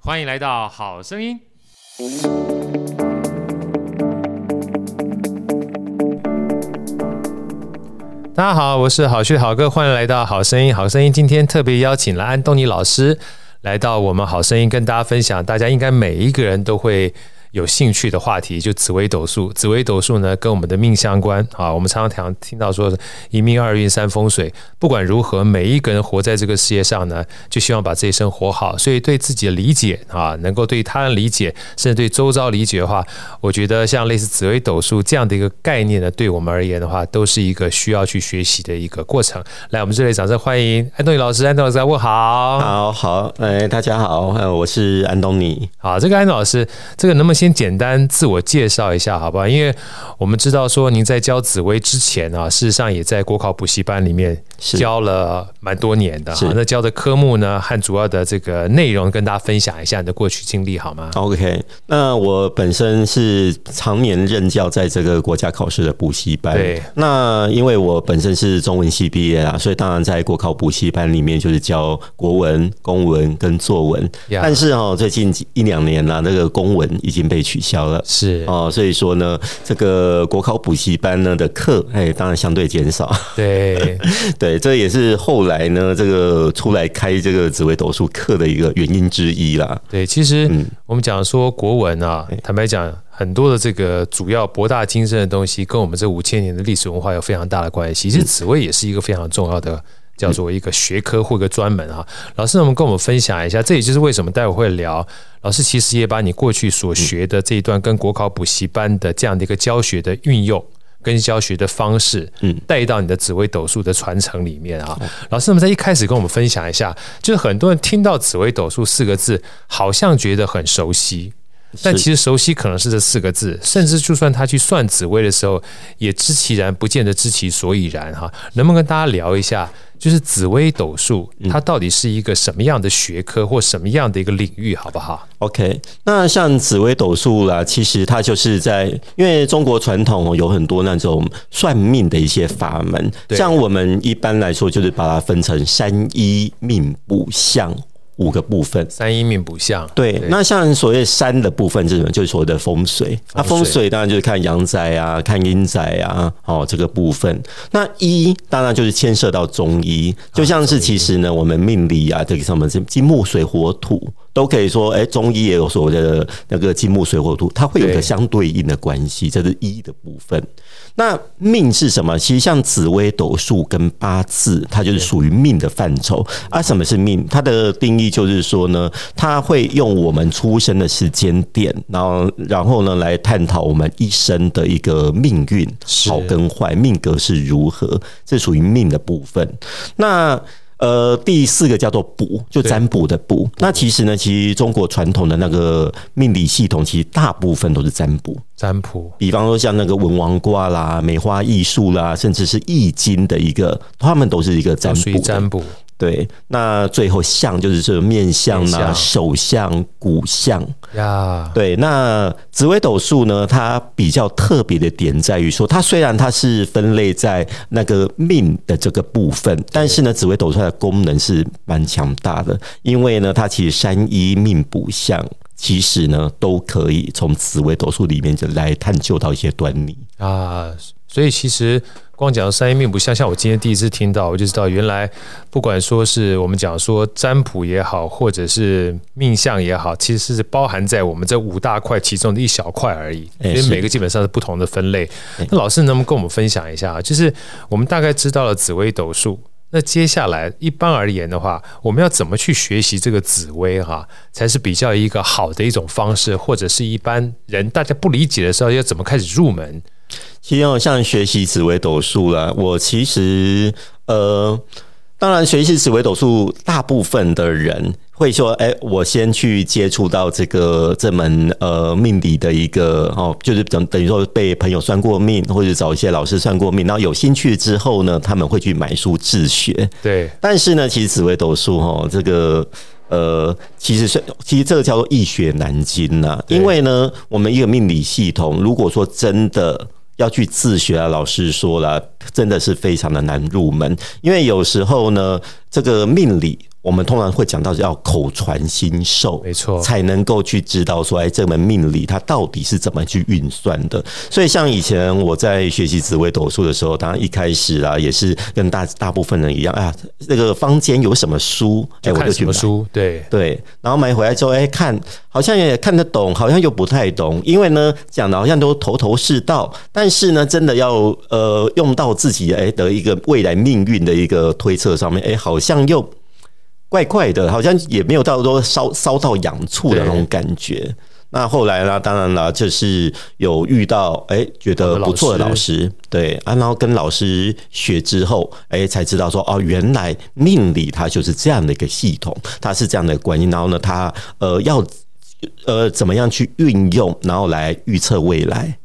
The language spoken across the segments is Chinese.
欢迎来到好声音。大家好，我是好趣好哥，欢迎来到好声音。好声音今天特别邀请了安东尼老师来到我们好声音，跟大家分享，大家应该每一个人都会。有兴趣的话题就紫微斗数，紫微斗数呢跟我们的命相关啊。我们常常听到说一命二运三风水，不管如何，每一个人活在这个世界上呢，就希望把这一生活好。所以对自己的理解啊，能够对他人理解，甚至对周遭理解的话，我觉得像类似紫微斗数这样的一个概念呢，对我们而言的话，都是一个需要去学习的一个过程。来，我们这里掌声欢迎安东尼老师，安东尼老师来问 好。好好，哎，大家好，我是安东尼。好，这个安东尼老师，这个能不能先简单自我介绍一下，好不好？因为我们知道说您在教紫薇之前啊，事实上也在国考补习班里面教了蛮多年的。那教的科目呢，和主要的这个内容，跟大家分享一下你的过去经历好吗？OK，那我本身是常年任教在这个国家考试的补习班。对，那因为我本身是中文系毕业啊，所以当然在国考补习班里面就是教国文、公文跟作文。但是哦，最近一两年了，那个公文已经被取消。了是哦，所以说呢，这个国考补习班呢的课，哎，当然相对减少。对 对，这也是后来呢，这个出来开这个紫微斗数课的一个原因之一啦。对，其实我们讲说国文啊，坦白讲，很多的这个主要博大精深的东西，跟我们这五千年的历史文化有非常大的关系。其实紫微也是一个非常重要的。叫做一个学科或一个专门啊，老师能不能跟我们分享一下？这也就是为什么待会会聊。老师其实也把你过去所学的这一段跟国考补习班的这样的一个教学的运用跟教学的方式，嗯，带到你的紫微斗数的传承里面啊。老师，那么在一开始跟我们分享一下，就是很多人听到紫微斗数四个字，好像觉得很熟悉。但其实熟悉可能是这四个字，甚至就算他去算紫薇的时候，也知其然，不见得知其所以然哈。能不能跟大家聊一下，就是紫微斗数它到底是一个什么样的学科或什么样的一个领域，好不好？OK，那像紫微斗数啦，其实它就是在因为中国传统有很多那种算命的一些法门，像我们一般来说就是把它分成三一命卜相。五个部分，三阴命不像。对，那像所谓山的部分，是什么就是所谓的风水。那风水当然就是看阳宅啊，看阴宅啊，哦，这个部分。那一当然就是牵涉到中医，就像是其实呢，我们命理啊，这个什么金木水火土。都可以说，哎，中医也有所谓的那个金木水火土，它会有一个相对应的关系，这是一的部分。那命是什么？其实像紫微斗数跟八字，它就是属于命的范畴。啊，什么是命？它的定义就是说呢，它会用我们出生的时间点，然后然后呢来探讨我们一生的一个命运好跟坏，命格是如何，这属于命的部分。那呃，第四个叫做卜，就占卜的卜。那其实呢，其实中国传统的那个命理系统，其实大部分都是占卜。占卜，比方说像那个文王卦啦、梅花易数啦，甚至是易经的一个，他们都是一个占卜。占卜。对，那最后相就是这个面相啊、手相、骨相呀。对，那紫微斗数呢，它比较特别的点在于说，它虽然它是分类在那个命的这个部分，但是呢，紫微斗数的功能是蛮强大的，因为呢，它其实三一命卜相，其实呢都可以从紫微斗数里面就来探究到一些端倪啊。所以其实。光讲山医命卜相，像我今天第一次听到，我就知道原来不管说是我们讲说占卜也好，或者是命相也好，其实是包含在我们这五大块其中的一小块而已。因为每个基本上是不同的分类。那老师能不能跟我们分享一下？就是我们大概知道了紫微斗数，那接下来一般而言的话，我们要怎么去学习这个紫微哈，才是比较一个好的一种方式，或者是一般人大家不理解的时候，要怎么开始入门？其实像学习紫微斗数啦，我其实呃，当然学习紫微斗数，大部分的人会说，哎，我先去接触到这个这门呃命理的一个哦，就是等等于说被朋友算过命，或者找一些老师算过命，然后有兴趣之后呢，他们会去买书自学。对，但是呢，其实紫微斗数哈，这个呃，其实是其实这个叫做易学难精呐，因为呢，我们一个命理系统，如果说真的要去自学啊，老师说了，真的是非常的难入门，因为有时候呢，这个命理。我们通常会讲到要口传心授，没错，才能够去知道说，哎，这门命理它到底是怎么去运算的。所以，像以前我在学习紫微斗数的时候，当然一开始啊，也是跟大大部分人一样，哎呀，这个坊间有什么书，哎，我就去买书，对对，然后买回来之后，哎，看好像也看得懂，好像又不太懂，因为呢，讲的好像都头头是道，但是呢，真的要呃用到自己哎的一个未来命运的一个推测上面，哎，好像又。怪怪的，好像也没有到说烧烧到痒处的那种感觉。那后来呢？当然了，就是有遇到哎、欸，觉得不错的老师，对啊，然后跟老师学之后，哎、欸，才知道说哦，原来命理它就是这样的一个系统，它是这样的关系。然后呢，它呃要呃怎么样去运用，然后来预测未来。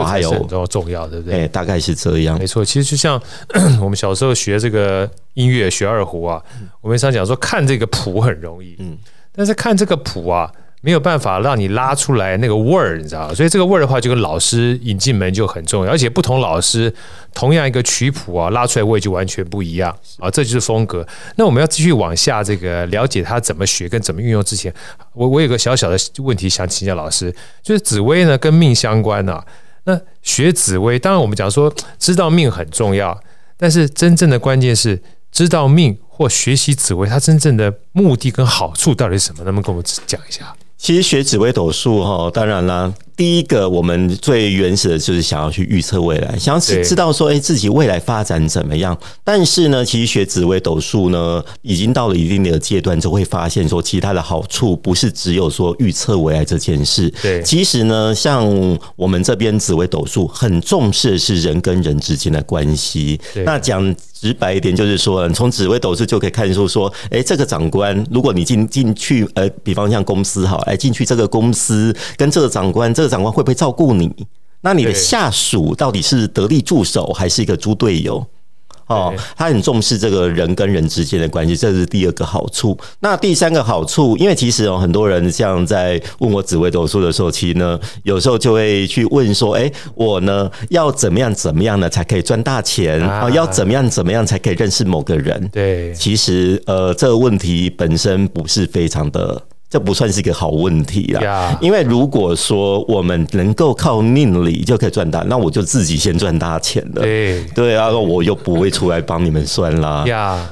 哦，还有很重重要，对不对？哎，大概是这样。没错，其实就像 我们小时候学这个音乐，学二胡啊，我们常讲说看这个谱很容易，嗯，但是看这个谱啊，没有办法让你拉出来那个味儿，你知道吗？所以这个味儿的话，就跟老师引进门就很重要，而且不同老师同样一个曲谱啊，拉出来味就完全不一样啊，这就是风格。那我们要继续往下这个了解他怎么学跟怎么运用之前，我我有个小小的问题想请教老师，就是紫薇呢跟命相关呢、啊。那学紫薇，当然我们讲说知道命很重要，但是真正的关键是知道命或学习紫薇，它真正的目的跟好处到底是什么？能不能跟我们讲一下？其实学紫微斗数哈，当然啦。第一个，我们最原始的就是想要去预测未来，想要知道说，哎，自己未来发展怎么样。但是呢，其实学紫微斗数呢，已经到了一定的阶段，就会发现说，其他的好处不是只有说预测未来这件事。对，其实呢，像我们这边紫微斗数很重视的是人跟人之间的关系。那讲直白一点，就是说，从紫微斗数就可以看出说，哎，这个长官，如果你进进去，呃，比方像公司哈，哎，进去这个公司跟这个长官这个。长官会不会照顾你？那你的下属到底是得力助手还是一个猪队友？哦，他很重视这个人跟人之间的关系，这是第二个好处。那第三个好处，因为其实哦很多人像在问我紫微斗数的时候，其实呢，有时候就会去问说：“哎，我呢要怎么样怎么样呢才可以赚大钱啊？要怎么样怎么样才可以认识某个人？”对，其实呃，这个问题本身不是非常的。这不算是一个好问题啦，因为如果说我们能够靠命理就可以赚大，那我就自己先赚大钱了。对对啊，我又不会出来帮你们算啦。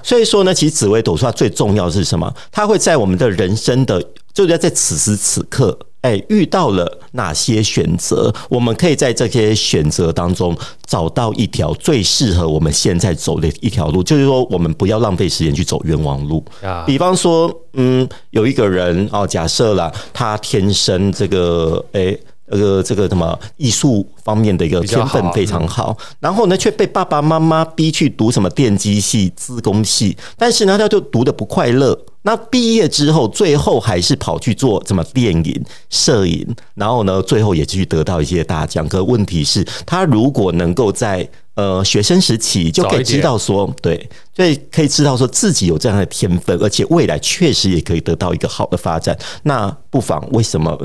所以说呢，其实紫微斗数它最重要的是什么？它会在我们的人生的，就要在此时此刻。哎，遇到了哪些选择？我们可以在这些选择当中找到一条最适合我们现在走的一条路。就是说，我们不要浪费时间去走冤枉路。比方说，嗯，有一个人哦，假设了，他天生这个，哎，这个这个什么艺术方面的一个天分非常好，然后呢，却被爸爸妈妈逼去读什么电机系、资工系，但是呢，他就读的不快乐。那毕业之后，最后还是跑去做什么电影、摄影，然后呢，最后也继续得到一些大奖。可问题是，他如果能够在呃学生时期就可以知道说，对，所以可以知道说自己有这样的天分，而且未来确实也可以得到一个好的发展。那不妨为什么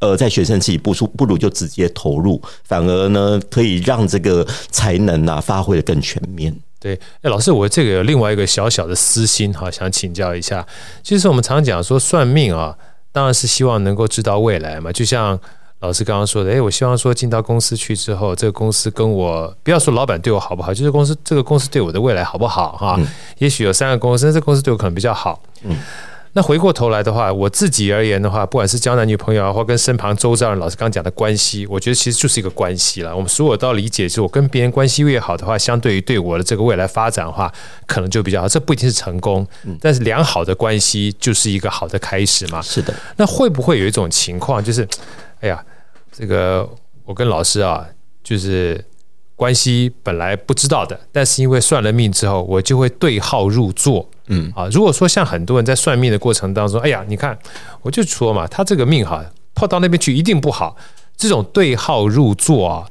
呃在学生自己不出不如就直接投入，反而呢可以让这个才能啊发挥的更全面。对，哎，老师，我这个有另外一个小小的私心哈，想请教一下。其实我们常讲说算命啊，当然是希望能够知道未来嘛。就像老师刚刚说的，哎，我希望说进到公司去之后，这个公司跟我不要说老板对我好不好，就是公司这个公司对我的未来好不好哈？嗯、也许有三个公司，这公司对我可能比较好。嗯。那回过头来的话，我自己而言的话，不管是交男女朋友啊，或跟身旁周遭人，老师刚讲的关系，我觉得其实就是一个关系了。我们所有都要理解，就是我跟别人关系越好的话，相对于对我的这个未来发展的话，可能就比较好。这不一定是成功，但是良好的关系就是一个好的开始嘛。是的。那会不会有一种情况，就是，哎呀，这个我跟老师啊，就是关系本来不知道的，但是因为算了命之后，我就会对号入座。嗯啊，如果说像很多人在算命的过程当中，哎呀，你看我就说嘛，他这个命哈，泡到那边去一定不好。这种对号入座啊，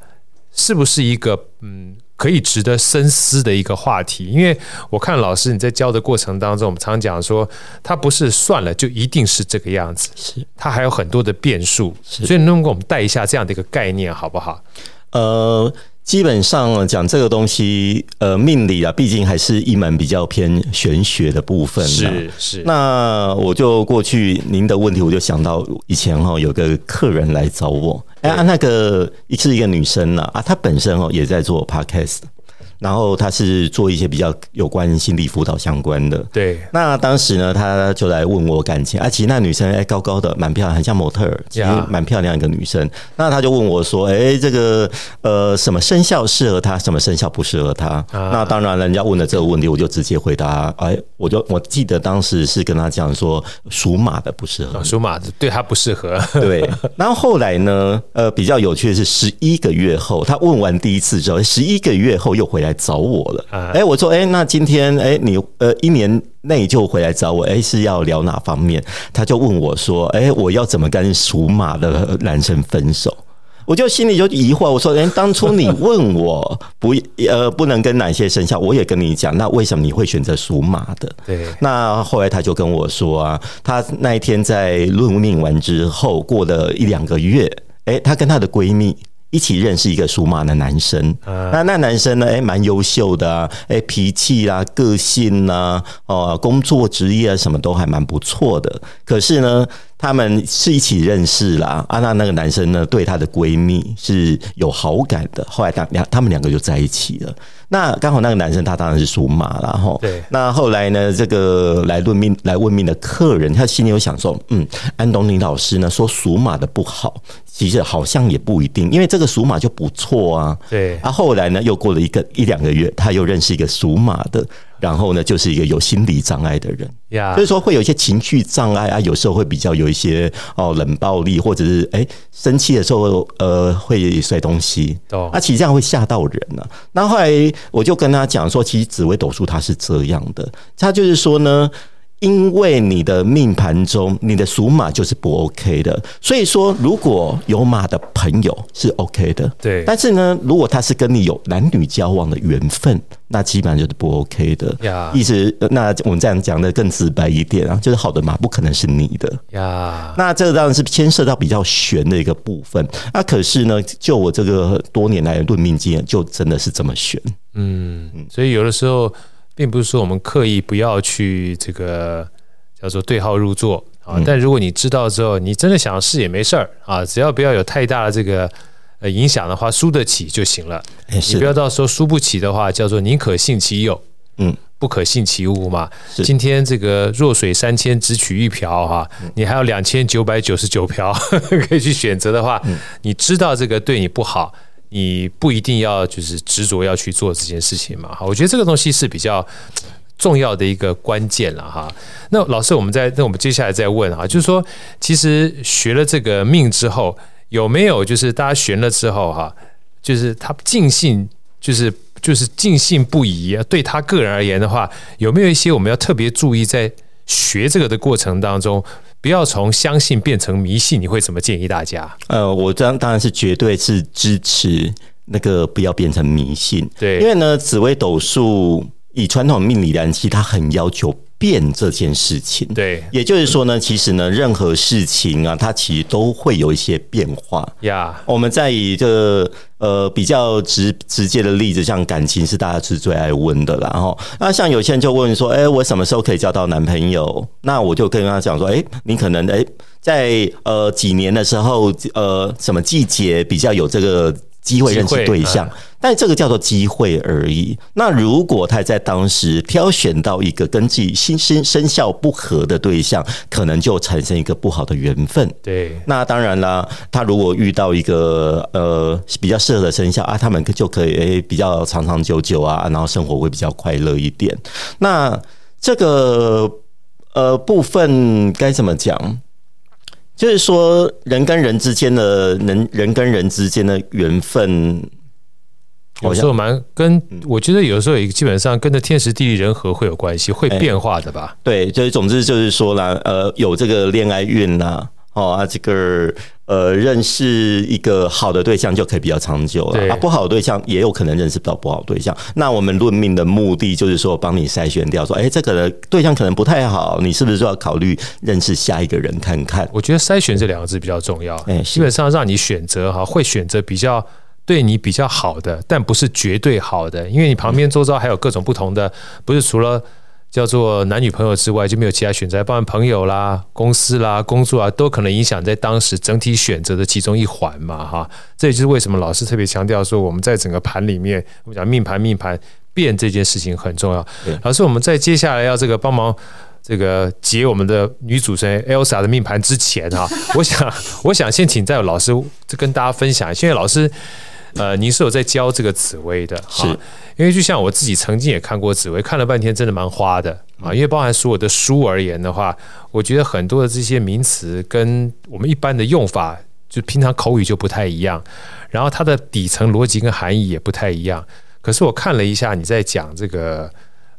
是不是一个嗯？可以值得深思的一个话题，因为我看老师你在教的过程当中，我们常讲说，他不是算了就一定是这个样子，是他还有很多的变数，所以能不能给我们带一下这样的一个概念，好不好？呃。基本上讲这个东西，呃，命理啊，毕竟还是一门比较偏玄学的部分。是是。那我就过去您的问题，我就想到以前哈，有个客人来找我，哎啊，那个是一个女生啊，啊，她本身哦也在做 podcast。然后他是做一些比较有关心理辅导相关的。对。那当时呢，他就来问我感情啊，其实那女生哎高高的，蛮漂亮，很像模特儿，其实蛮漂亮一个女生。那他就问我说：“哎，这个呃，什么生肖适合她，什么生肖不适合她？”那当然，人家问了这个问题，我就直接回答：“哎，我就我记得当时是跟他讲说，属马的不适合，属马的对他不适合。”对。然后后来呢，呃，比较有趣的是，十一个月后，他问完第一次之后，十一个月后又回来。来找我了，哎，我说，哎，那今天，哎，你呃，一年内就回来找我，哎，是要聊哪方面？他就问我说，哎，我要怎么跟属马的男生分手？我就心里就疑惑，我说，哎，当初你问我不呃不能跟哪些生肖，我也跟你讲，那为什么你会选择属马的？对，那后来他就跟我说啊，他那一天在论命完之后，过了一两个月，哎，他跟他的闺蜜。一起认识一个属马的男生，那那男生呢？哎，蛮优秀的啊，哎，脾气啊，个性啊，哦，工作职业啊，什么都还蛮不错的。可是呢，他们是一起认识啦，啊，那那个男生呢，对她的闺蜜是有好感的。后来他两他们两个就在一起了。那刚好那个男生他当然是属马了哈。对。那后来呢，这个来论命来问命的客人，他心里有想说，嗯，安东尼老师呢说属马的不好。其实好像也不一定，因为这个属马就不错啊。对。啊，后来呢，又过了一个一两个月，他又认识一个属马的，然后呢，就是一个有心理障碍的人。呀。所以说会有一些情绪障碍啊，有时候会比较有一些哦冷暴力，或者是哎生气的时候呃会摔东西。哦。啊，其实这样会吓到人呢、啊。那后来我就跟他讲说，其实紫微斗数它是这样的，他就是说呢。因为你的命盘中，你的属马就是不 OK 的，所以说如果有马的朋友是 OK 的，对。但是呢，如果他是跟你有男女交往的缘分，那基本上就是不 OK 的。呀，意思那我们这样讲的更直白一点啊，就是好的马不可能是你的。呀，那这个当然是牵涉到比较玄的一个部分。那可是呢，就我这个多年来的论命经验，就真的是这么玄。嗯，所以有的时候。并不是说我们刻意不要去这个叫做对号入座啊，但如果你知道之后，你真的想试也没事儿啊，只要不要有太大的这个呃影响的话，输得起就行了。你不要到时候输不起的话，叫做宁可信其有，嗯，不可信其无嘛。今天这个弱水三千，只取一瓢哈，你还有两千九百九十九瓢 可以去选择的话，你知道这个对你不好。你不一定要就是执着要去做这件事情嘛，哈，我觉得这个东西是比较 重要的一个关键了哈。那老师，我们在那我们接下来再问啊，就是说，其实学了这个命之后，有没有就是大家学了之后哈，就是他尽信，就是就是尽信不疑？对他个人而言的话，有没有一些我们要特别注意在学这个的过程当中？不要从相信变成迷信，你会怎么建议大家？呃，我当当然是绝对是支持那个不要变成迷信。对，因为呢，紫微斗数以传统命理来讲，它很要求变这件事情。对，也就是说呢，其实呢，任何事情啊，它其实都会有一些变化。呀，我们在以这个。呃，比较直直接的例子，像感情是大家是最爱问的啦。然后，那像有些人就问说，哎，我什么时候可以交到男朋友？那我就跟他讲说，哎，你可能哎，在呃几年的时候，呃，什么季节比较有这个。机会认识对象，但这个叫做机会而已。那如果他在当时挑选到一个跟自己心生生肖不合的对象，可能就产生一个不好的缘分。对，那当然啦，他如果遇到一个呃比较适合的生肖啊，他们就可以诶比较长长久久啊，然后生活会比较快乐一点。那这个呃部分该怎么讲？就是说，人跟人之间的人，人跟人之间的缘分，有时候蛮跟，我觉得有时候也基本上跟着天时地利人和会有关系，会变化的吧？对，就是总之就是说啦，呃，有这个恋爱运呐，哦啊，这个呃，认识一个好的对象就可以比较长久了啊，不好的对象也有可能认识到不好的对象。那我们论命的目的就是说，帮你筛选掉，说，哎，这个对象可能不太好，你是不是就要考虑认识下一个人看看？我觉得筛选这两个字比较重要，哎，基本上让你选择哈，会选择比较。对你比较好的，但不是绝对好的，因为你旁边周遭还有各种不同的，不是除了叫做男女朋友之外就没有其他选择，包括朋友啦、公司啦、工作啊，都可能影响在当时整体选择的其中一环嘛，哈。这也就是为什么老师特别强调说，我们在整个盘里面，我们讲命盘命盘变这件事情很重要。老师，我们在接下来要这个帮忙这个解我们的女主持人 Elsa 的命盘之前哈，我想我想先请在老师就跟大家分享，因为老师。呃，您是有在教这个紫薇的，是，因为就像我自己曾经也看过紫薇，看了半天，真的蛮花的啊。因为包含所有的书而言的话，我觉得很多的这些名词跟我们一般的用法，就平常口语就不太一样，然后它的底层逻辑跟含义也不太一样。可是我看了一下你在讲这个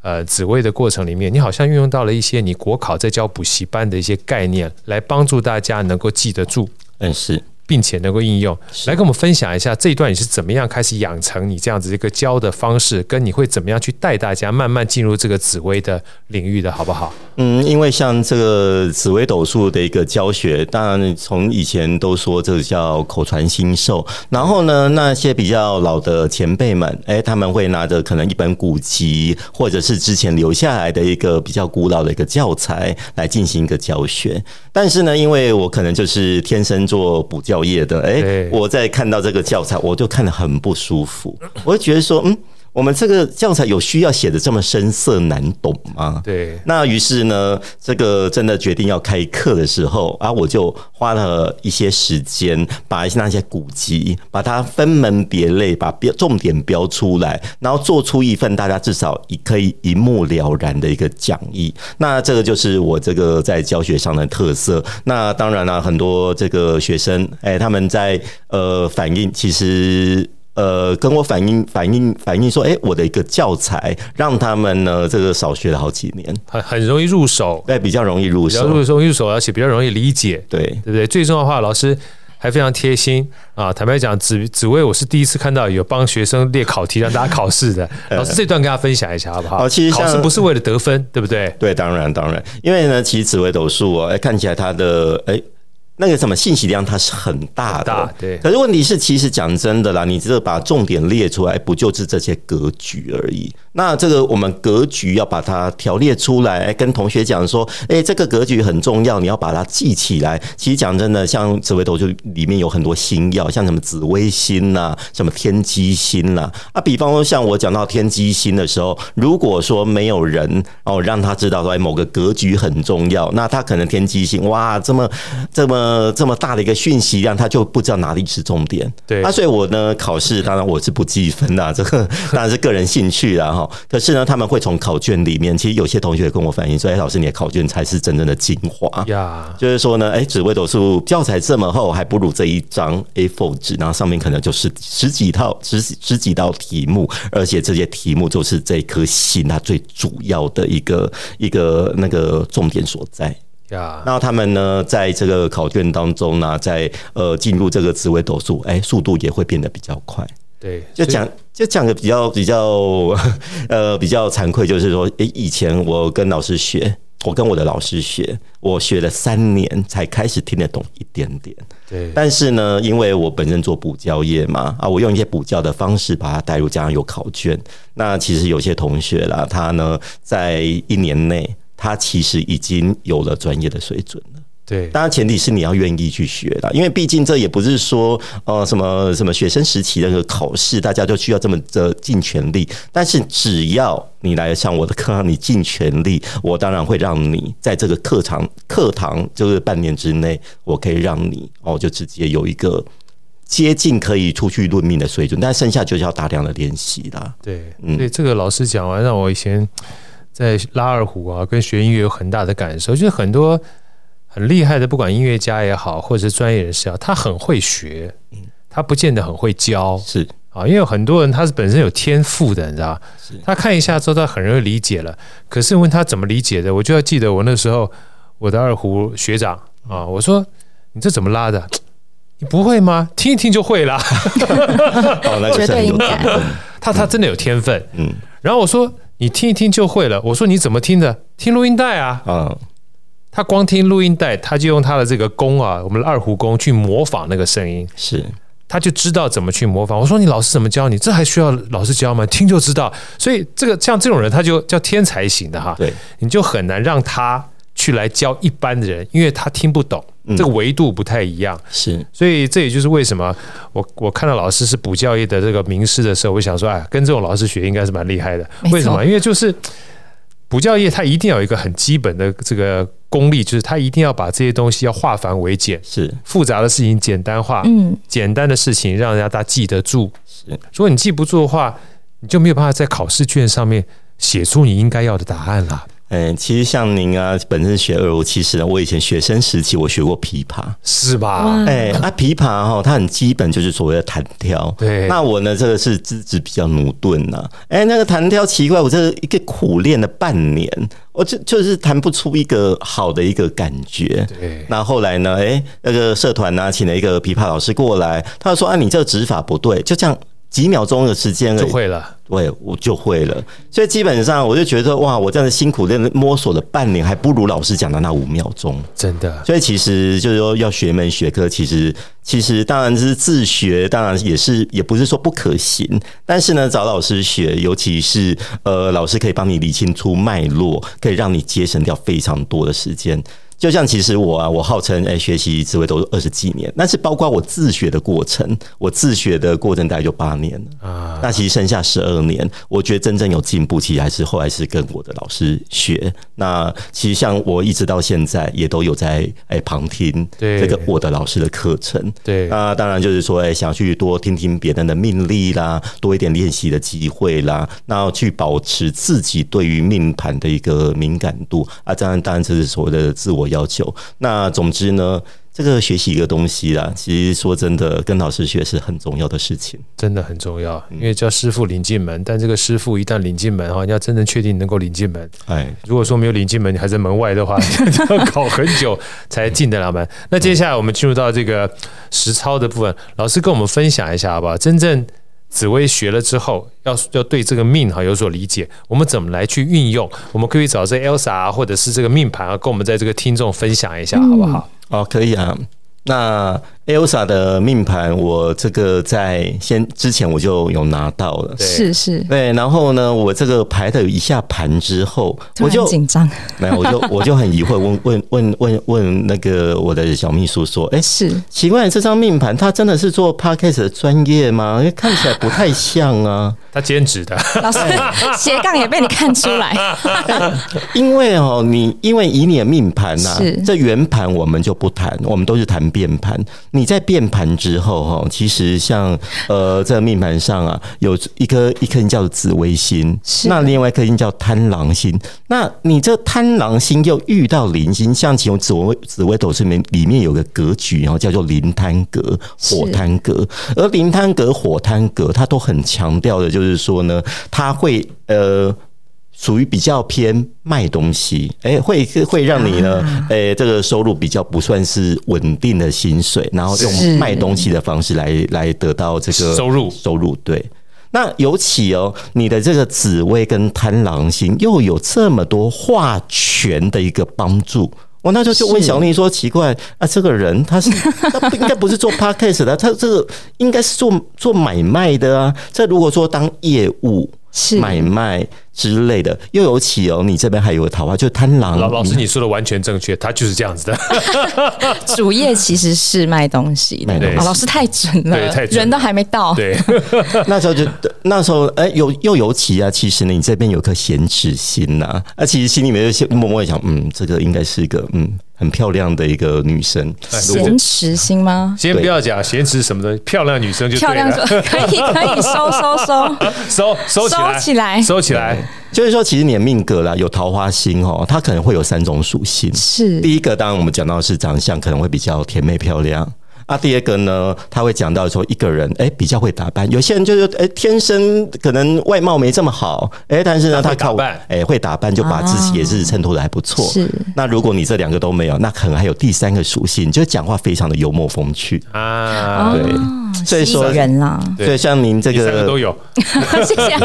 呃紫薇的过程里面，你好像运用到了一些你国考在教补习班的一些概念，来帮助大家能够记得住。嗯，是。并且能够应用，来跟我们分享一下这一段你是怎么样开始养成你这样子一个教的方式，跟你会怎么样去带大家慢慢进入这个紫薇的领域的好不好？嗯，因为像这个紫薇斗数的一个教学，当然从以前都说这个叫口传心授，然后呢，那些比较老的前辈们，哎，他们会拿着可能一本古籍，或者是之前留下来的一个比较古老的一个教材来进行一个教学。但是呢，因为我可能就是天生做补教。熬夜的，哎，我在看到这个教材，我就看得很不舒服，我就觉得说，嗯。我们这个教材有需要写的这么深涩难懂吗？对。那于是呢，这个真的决定要开课的时候啊，我就花了一些时间，把一些那些古籍，把它分门别类，把标重点标出来，然后做出一份大家至少可以一目了然的一个讲义。那这个就是我这个在教学上的特色。那当然了，很多这个学生，哎，他们在呃反映，其实。呃，跟我反映反映反映说，哎，我的一个教材让他们呢，这个少学了好几年，很很容易入手，对，比较容易入手，比较容易入手，而且比较容易理解，对，对不对？最重要的话，老师还非常贴心啊。坦白讲，紫紫薇我是第一次看到有帮学生列考题让大家考试的。老师这段跟大家分享一下好不好？好，其实考试不是为了得分，对不对？对，当然当然，因为呢，其实紫薇斗数哦，哎，看起来它的哎。那个什么信息量它是很大的，大对。可是问题是，其实讲真的啦，你这把重点列出来，不就是这些格局而已？那这个我们格局要把它条列出来，跟同学讲说，哎，这个格局很重要，你要把它记起来。其实讲真的，像紫微斗就里面有很多星曜，像什么紫微星呐，什么天机星呐。啊，比方说像我讲到天机星的时候，如果说没有人哦让他知道说，哎，某个格局很重要，那他可能天机星哇，这么这么。呃，这么大的一个讯息量，他就不知道哪里是重点。对，啊，所以我呢，考试当然我是不计分的，这个当然是个人兴趣啦哈。可是呢，他们会从考卷里面，其实有些同学跟我反映说：“哎，老师，你的考卷才是真正的精华呀。”就是说呢，哎，紫微斗数教材这么厚，还不如这一张 A4 纸，然后上面可能就是十几套、十十几道题目，而且这些题目就是这颗心它最主要的一个一个那个重点所在。呀，那他们呢，在这个考卷当中呢，在呃进入这个紫微斗数，哎，速度也会变得比较快。对，就讲就讲个比较比较 呃比较惭愧，就是说，哎，以前我跟老师学，我跟我的老师学，我学了三年才开始听得懂一点点。对，但是呢，因为我本身做补教业嘛，啊，我用一些补教的方式把它带入，加上有考卷。那其实有些同学啦，他呢在一年内。他其实已经有了专业的水准了。对，当然前提是你要愿意去学啦，因为毕竟这也不是说呃什么什么学生时期的那个考试，大家就需要这么的尽全力。但是只要你来上我的课，你尽全力，我当然会让你在这个课堂课堂就是半年之内，我可以让你哦就直接有一个接近可以出去论命的水准。但剩下就是要大量的练习啦。对，嗯，对，这个老师讲完，让我以前。在拉二胡啊，跟学音乐有很大的感受。就是很多很厉害的，不管音乐家也好，或者是专业人士啊，他很会学，他不见得很会教。是啊，因为很多人他是本身有天赋的，你知道，他看一下之后他很容易理解了。可是问他怎么理解的，我就要记得我那时候我的二胡学长啊，我说你这怎么拉的？你不会吗？听一听就会啦。哦，那绝对应该。他他真的有天分，嗯。然后我说你听一听就会了。我说你怎么听的？听录音带啊。嗯。他光听录音带，他就用他的这个弓啊，我们的二胡弓去模仿那个声音，是。他就知道怎么去模仿。我说你老师怎么教你？这还需要老师教吗？听就知道。所以这个像这种人，他就叫天才型的哈。对。你就很难让他去来教一般的人，因为他听不懂。这个维度不太一样，是，所以这也就是为什么我我看到老师是补教业的这个名师的时候，我想说，哎，跟这种老师学应该是蛮厉害的。为什么？因为就是补教业，它一定要有一个很基本的这个功力，就是它一定要把这些东西要化繁为简，是复杂的事情简单化，嗯，简单的事情让人家大家记得住。是，如果你记不住的话，你就没有办法在考试卷上面写出你应该要的答案了。嗯，其实像您啊，本身学二胡，其实呢，我以前学生时期我学过琵琶，是吧？哎，啊，琵琶哈，它很基本就是所谓的弹跳。对，那我呢，这个是资质比较驽钝呐。哎，那个弹跳奇怪，我这一个苦练了半年，我就就是弹不出一个好的一个感觉。对，那后来呢，哎，那个社团呢，请了一个琵琶老师过来，他就说啊，你这个指法不对，就这样。几秒钟的时间就会了，对，我就会了。所以基本上我就觉得哇，我这样辛苦练摸索了半年，还不如老师讲的那五秒钟。真的。所以其实就是说要学门学科，其实其实当然是自学，当然也是也不是说不可行。但是呢，找老师学，尤其是呃，老师可以帮你理清出脉络，可以让你节省掉非常多的时间。就像其实我啊，我号称哎学习智慧都二十几年，但是包括我自学的过程，我自学的过程大概就八年了啊。那其实剩下十二年，我觉得真正有进步，其实还是后来是跟我的老师学。那其实像我一直到现在也都有在哎旁听这个我的老师的课程。对，那当然就是说哎想去多听听别人的命例啦，多一点练习的机会啦，那去保持自己对于命盘的一个敏感度啊。当然，当然这是所谓的自我。要求。那总之呢，这个学习一个东西啦，其实说真的，跟老师学是很重要的事情，真的很重要。因为叫师傅领进门，但这个师傅一旦领进门哈，你要真正确定能够领进门，哎，如果说没有领进门，你还在门外的话，要搞很久才进得了门。那接下来我们进入到这个实操的部分，老师跟我们分享一下好不好？真正。紫薇学了之后，要要对这个命哈有所理解，我们怎么来去运用？我们可以找这 Elsa，或者是这个命盘啊，跟我们在这个听众分享一下，好不好？哦，可以啊。那 Elsa 的命盘，我这个在先之前我就有拿到了，是是，对。然后呢，我这个排了一下盘之后，我就紧张，没有，我就 我就很疑惑，问问问问问那个我的小秘书说，哎，是奇怪，这张命盘他真的是做 Podcast 的专业吗？因为看起来不太像啊，他兼职的。老师斜杠也被你看出来，因为哦，你因为以你的命盘呐、啊，是这圆盘我们就不谈，我们都是谈。变盘，你在变盘之后哈，其实像呃，这个命盘上啊，有一颗一颗星叫做紫微星，那另外一颗星叫贪狼星。那你这贪狼星又遇到铃星，像其中紫微紫微斗数里面里面有个格局，然后叫做铃贪格、火贪格，而铃贪格、火贪格，它都很强调的，就是说呢，它会呃。属于比较偏卖东西，哎、欸，会会让你呢，哎、欸，这个收入比较不算是稳定的薪水，然后用卖东西的方式来来得到这个收入收入。对，那尤其哦，你的这个紫薇跟贪狼星又有这么多化权的一个帮助，我那时候就问小丽说：奇怪 啊，这个人他是他不应该不是做 podcast 的，他这个应该是做做买卖的啊。这如果说当业务是买卖。之类的，又有起哦，你这边还有个桃花，就是贪狼。老老师，你说的完全正确，他就是这样子的。主业其实是卖东西的，对，老师太准了，对，太准了，人都还没到。对，那时候就那时候，哎、欸，有又有起啊，其实呢，你这边有颗咸池星呐，啊，其实心里面就默默想，嗯，这个应该是一个嗯很漂亮的一个女生。咸池星吗？先不要讲咸池什么的，漂亮女生就漂亮可以可以收收收 收收收起来，收起来。就是说，其实你的命格啦，有桃花星哦，它可能会有三种属性。是第一个，当然我们讲到的是长相可能会比较甜美漂亮啊，第二个呢，他会讲到说一个人哎比较会打扮，有些人就是哎天生可能外貌没这么好，哎，但是呢他靠哎会打扮就把自己也是衬托的还不错。是。那如果你这两个都没有，那可能还有第三个属性，就是讲话非常的幽默风趣啊。对。所以说人啦，对，像您这个都有，谢谢，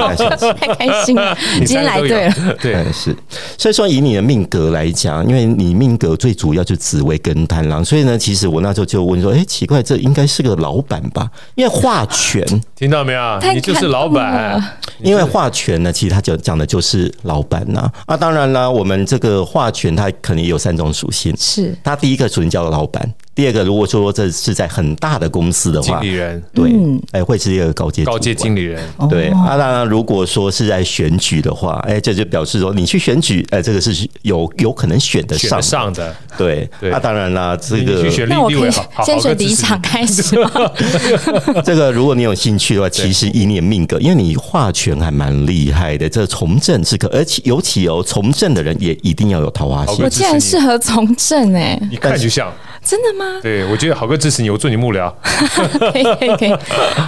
太开心了，今天来对了，对，是。所以说以你的命格来讲，因为你命格最主要就是紫薇跟贪狼，所以呢，其实我那时候就问说，哎，奇怪，这应该是个老板吧？因为化权，听到没有？你就是老板。因为化权呢，其实他就讲的就是老板呐。啊，当然啦，我们这个化权它可能也有三种属性，是它第一个属性叫老板。第二个，如果说这是在很大的公司的话，经理人对，哎，会是一个高阶高阶经理人。对啊，当然，如果说是在选举的话，哎，这就表示说你去选举，哎，这个是有有可能选得上上的。对，那当然啦，这个那我可以先选第一场开始吗？这个如果你有兴趣的话，其实以你的命格，因为你画权还蛮厉害的，这从政是可，而且尤其哦，从政的人也一定要有桃花心。我竟然适合从政哎，你看就像。真的吗？对，我觉得好哥支持你，我做你幕僚。可以可以可以。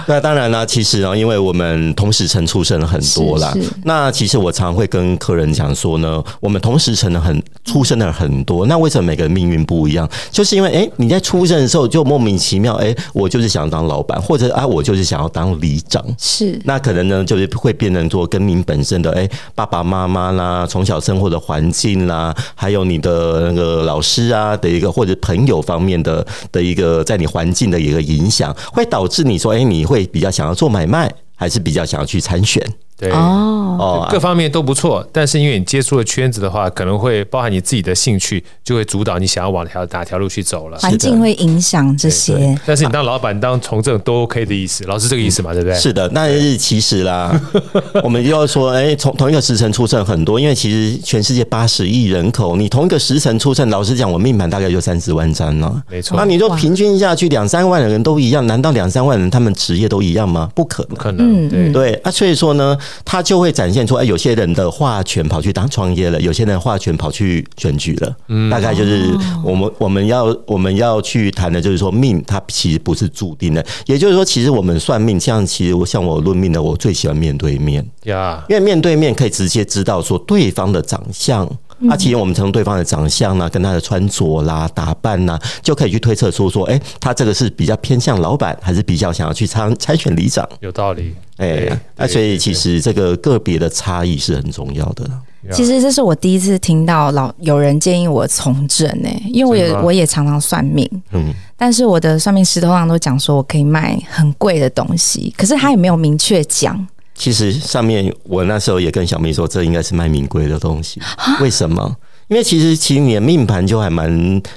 那当然啦，其实啊，因为我们同时辰出生了很多啦。那其实我常会跟客人讲说呢，我们同时辰的很出生的很多。那为什么每个人命运不一样？就是因为哎，你在出生的时候就莫名其妙哎，我就是想要当老板，或者啊，我就是想要当里长。是。那可能呢，就是会变成说跟您本身的哎爸爸妈妈啦，从小生活的环境啦，还有你的那个老师啊的一个或者朋友。方面的的一个在你环境的一个影响，会导致你说，哎，你会比较想要做买卖，还是比较想要去参选？对。哦，各方面都不错，但是因为你接触的圈子的话，可能会包含你自己的兴趣，就会主导你想要往条哪条路去走了。环境会影响这些，但是你当老板、当从政都 OK 的意思，老师这个意思嘛，对不对？是的，但是其实啦，我们要说，哎，从同一个时辰出生很多，因为其实全世界八十亿人口，你同一个时辰出生，老实讲，我命盘大概就三十万张了，没错。那你说平均下去两三万的人都一样，难道两三万人他们职业都一样吗？不可能，不可能，对。对啊，所以说呢，他就会展现出，哎，有些人的话权跑去当创业了，有些人话权跑去选举了。嗯，大概就是我们我们要我们要去谈的，就是说命它其实不是注定的。也就是说，其实我们算命，像其实我像我论命的，我最喜欢面对面呀，因为面对面可以直接知道说对方的长相。啊，其实我们从对方的长相呢，跟他的穿着啦、打扮呐，就可以去推测出说，哎，他这个是比较偏向老板，还是比较想要去参参选里长？有道理，哎，那所以其实这个个别的差异是很重要的。其实这是我第一次听到老有人建议我从政呢，因为我也我也常常算命，嗯，但是我的算命师通常都讲说我可以卖很贵的东西，可是他也没有明确讲。其实上面我那时候也跟小明说，这应该是卖名贵的东西。为什么？因为其实其实你的命盘就还蛮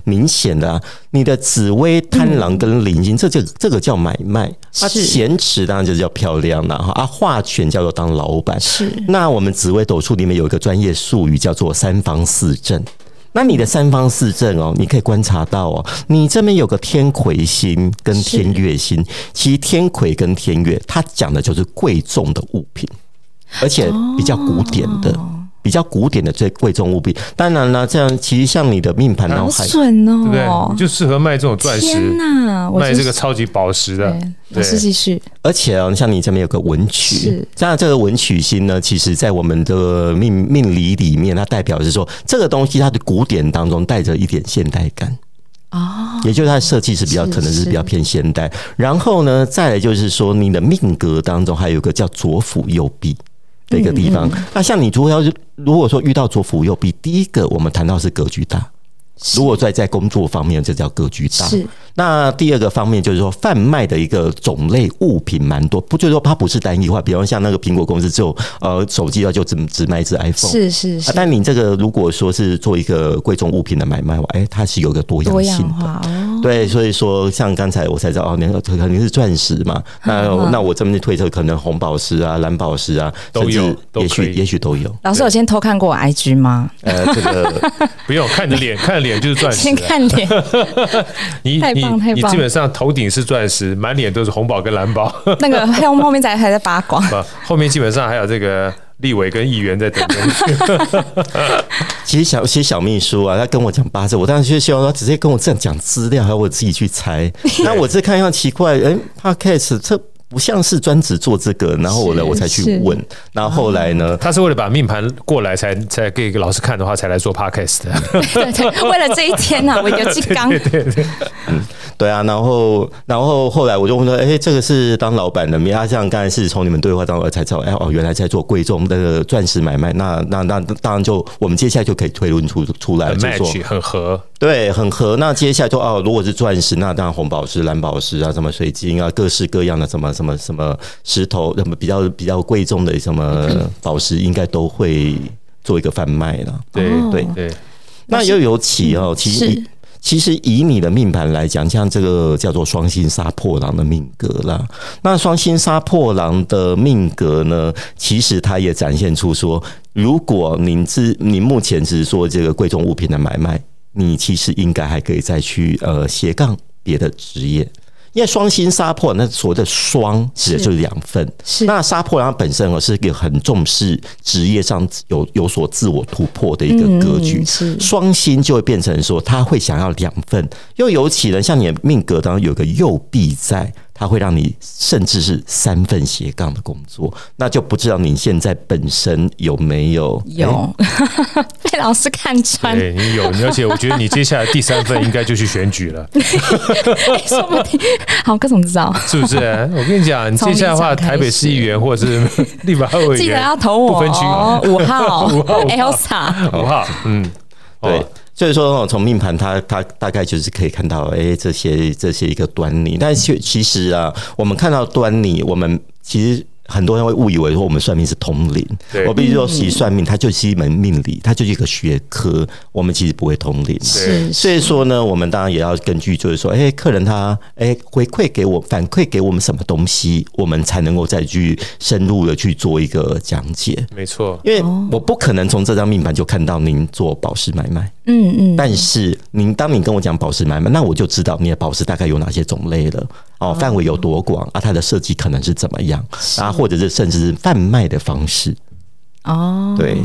明显的啊，你的紫薇贪狼跟铃星，这就这个叫买卖。啊，咸池当然就叫漂亮了哈。啊，化权叫做当老板。是。那我们紫微斗数里面有一个专业术语叫做三方四正。那你的三方四正哦，你可以观察到哦，你这边有个天魁星跟天月星，其实天魁跟天月，它讲的就是贵重的物品，而且比较古典的。比较古典的最贵重物品，当然了，这样其实像你的命盘脑海，准哦，对不对？你就适合卖这种钻石，天哪，卖这个超级宝石的。对，继续。而且啊，像你这边有个文曲，这样这个文曲星呢，其实在我们的命命理里面，它代表是说这个东西它的古典当中带着一点现代感哦，也就是它的设计是比较可能是比较偏现代。然后呢，再来就是说你的命格当中还有一个叫左辅右弼。的一个地方，那像你如果要是如果说遇到左辅右弼，第一个我们谈到是格局大。如果在在工作方面，这叫格局大。是。那第二个方面就是说，贩卖的一个种类物品蛮多，不就是说它不是单一化？比方像那个苹果公司只有呃手机的话，就只只卖一支 iPhone。是是是。但你这个如果说是做一个贵重物品的买卖，哎，它是有个多样性的。哦。对，所以说像刚才我才知道哦，那个肯定是钻石嘛。那那我这边推测可能红宝石啊、蓝宝石啊都有，也许也许都有。老师，我先偷看过我 IG 吗？呃，这个 不用看着脸，看着脸就是钻石。先看脸。你 你。你基本上头顶是钻石，满脸都是红宝跟蓝宝。那个后后面在还在发光。后面基本上还有这个立委跟议员在等着你。其实小其实小秘书啊，他跟我讲八字，我当时就希望他直接跟我这样讲资料，还有我自己去猜。那我这看一下奇怪，哎，Podcast 这。不像是专职做这个，然后我呢，我才去问，然后后来呢，他是为了把命盘过来才才给老师看的话，才来做 podcast 的。对对，为了这一天呐、啊，我有金刚。对对对，嗯，对啊，然后然后后来我就问说，哎，这个是当老板的命啊？像刚才是从你们对话当中才知道，哎哦，原来在做贵重的钻石买卖，那那那当然就我们接下来就可以推论出出来，就说很合，对，很合。那接下来就哦，如果是钻石，那当然红宝石、蓝宝石啊，什么水晶啊，各式各样的什么。什么什么石头，什么比较比较贵重的什么宝石，应该都会做一个贩卖了。对对对，那又有起哦，其实其实以你的命盘来讲，像这个叫做双星杀破狼的命格啦。那双星杀破狼的命格呢，其实它也展现出说，如果您是你目前只是做这个贵重物品的买卖，你其实应该还可以再去呃斜杠别的职业。因为双星杀破，那所谓的双指的就是两份。是那杀破狼本身哦，是一个很重视职业上有有所自我突破的一个格局。是双星就会变成说，他会想要两份，又尤其呢，像你的命格当中有个右臂在。它会让你甚至是三份斜杠的工作，那就不知道你现在本身有没有有、欸、被老师看穿？对，你有，而且我觉得你接下来第三份应该就去选举了。说不定好，哥怎么知道？是不是？我跟你讲，你接下来的话，台北市议员或者是立法会委员，记得要投我不分区五号，五号，Elsa，五号，嗯，对。所以说，从命盘，它它大概就是可以看到，哎，这些这些一个端倪。但是其实啊，我们看到端倪，我们其实。很多人会误以为说我们算命是通灵，我必须说，其实算命它就是一门命理，它就是一个学科。我们其实不会通灵，是所以说呢，我们当然也要根据就是说，哎，客人他哎回馈给我反馈给我们什么东西，我们才能够再去深入的去做一个讲解。没错，因为我不可能从这张命盘就看到您做宝石买卖，嗯嗯，但是您当你跟我讲宝石买卖，那我就知道你的宝石大概有哪些种类了。哦，范围有多广啊？它的设计可能是怎么样啊？或者是甚至是贩卖的方式。哦，对，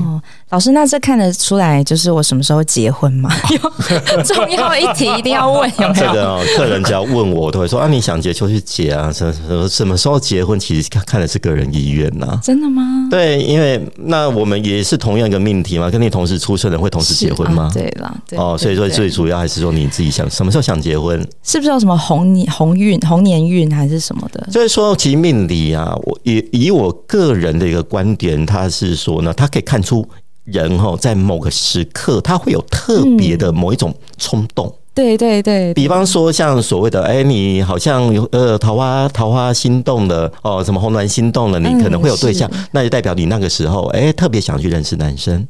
老师，那这看得出来就是我什么时候结婚吗？有重要一题一定要问，有没有？这个哦，客人只要问我，我都会说啊，你想结就去结啊，什什什么时候结婚，其实看看的是个人意愿呐。真的吗？对，因为那我们也是同样一个命题嘛，跟你同时出生的人会同时结婚吗？对了，哦，所以说最主要还是说你自己想什么时候想结婚，是不是有什么红年红运、红年运还是什么的？就是说，其实命理啊，我以以我个人的一个观点，他是说。他可以看出人哈，在某个时刻，他会有特别的某一种冲动。嗯、对对对，比方说像所谓的，哎，你好像有呃桃花桃花心动了哦，什么红鸾心动了，你可能会有对象，嗯、那就代表你那个时候哎特别想去认识男生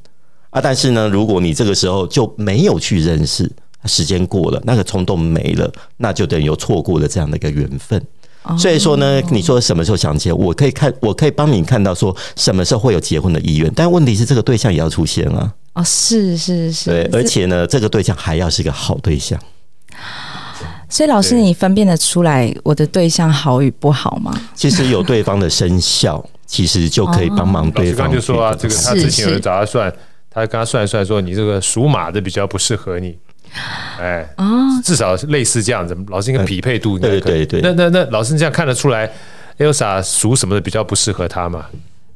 啊。但是呢，如果你这个时候就没有去认识，时间过了，那个冲动没了，那就等于有错过了这样的一个缘分。所以说呢，你说什么时候想结，我可以看，我可以帮你看到说什么时候会有结婚的意愿，但问题是这个对象也要出现啊。哦，是是是，对，而且呢，这个对象还要是一个好对象。所以老师，你分辨得出来我的对象好与不好吗？其实有对方的生肖，其实就可以帮忙对方。就说啊，这个他之前有人找他算，他跟他算一算说，你这个属马的比较不适合你。哎，至少类似这样子，老师应该匹配度应该可以。对对对，那那那老师这样看得出来，Elsa 属什么的比较不适合他吗？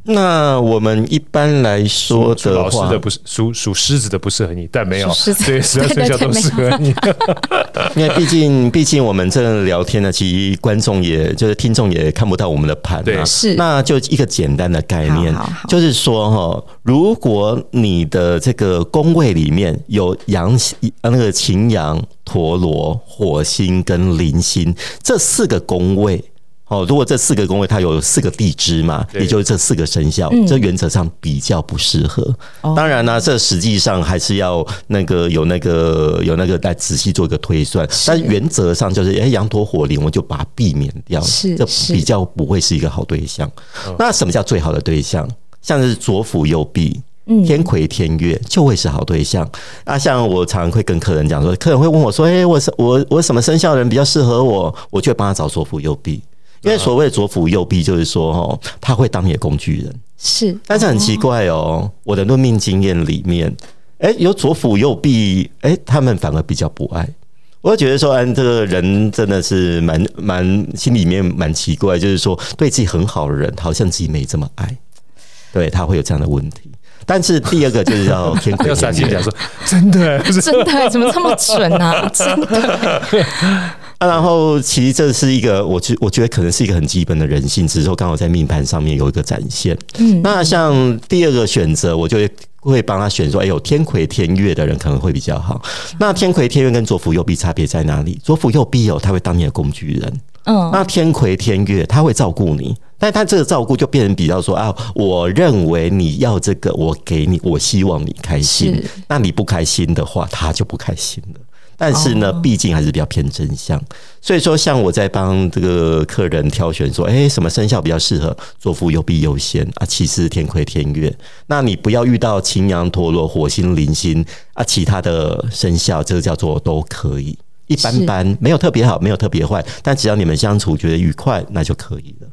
那我们一般来说的老师的不是属属狮子的不适合你，但没有对十二生肖都适合你。因为毕竟毕竟我们这聊天呢，其实观众也就是听众也看不到我们的盘，对，是。那就一个简单的概念，就是说哈，如果你的这个宫位里面有阳那个擎羊、陀罗、火星跟铃星这四个宫位。哦，如果这四个宫位它有四个地支嘛，也就是这四个生肖，这原则上比较不适合。当然呢，这实际上还是要那个有那个有那个来仔细做一个推算。但原则上就是，哎，羊驼火灵，我就把它避免掉，这比较不会是一个好对象。那什么叫最好的对象？像是左辅右弼，天魁天月就会是好对象。啊，像我常常会跟客人讲说，客人会问我说，哎，我我我什么生肖的人比较适合我？我就会帮他找左辅右弼。因为所谓左辅右弼，就是说，哦，他会当你的工具人。是，但是很奇怪哦，我的论命经验里面，哎，有左辅右弼，哎，他们反而比较不爱。我就觉得说，哎，这个人真的是蛮蛮心里面蛮奇怪，就是说对自己很好的人，好像自己没这么爱，对他会有这样的问题。但是第二个就是 要天魁天鉞，讲说真的，真的怎么这么准啊？真的。啊，然后其实这是一个，我觉我觉得可能是一个很基本的人性，只是说刚好在命盘上面有一个展现。嗯，那像第二个选择，我就会会帮他选说，哎，有天魁天月的人可能会比较好。那天魁天月跟左辅右弼差别在哪里？左辅右弼哦，他会当你的工具人。嗯，那天魁天月他会照顾你，但他这个照顾就变成比较说啊，我认为你要这个，我给你，我希望你开心。是那你不开心的话，他就不开心了。但是呢，毕竟还是比较偏真相，所以说，像我在帮这个客人挑选说，哎，什么生肖比较适合？做夫有必优先。啊？其次天魁天月，那你不要遇到擎羊陀罗火星铃星。啊，其他的生肖这个叫做都可以，一般般，没有特别好，没有特别坏，但只要你们相处觉得愉快，那就可以了。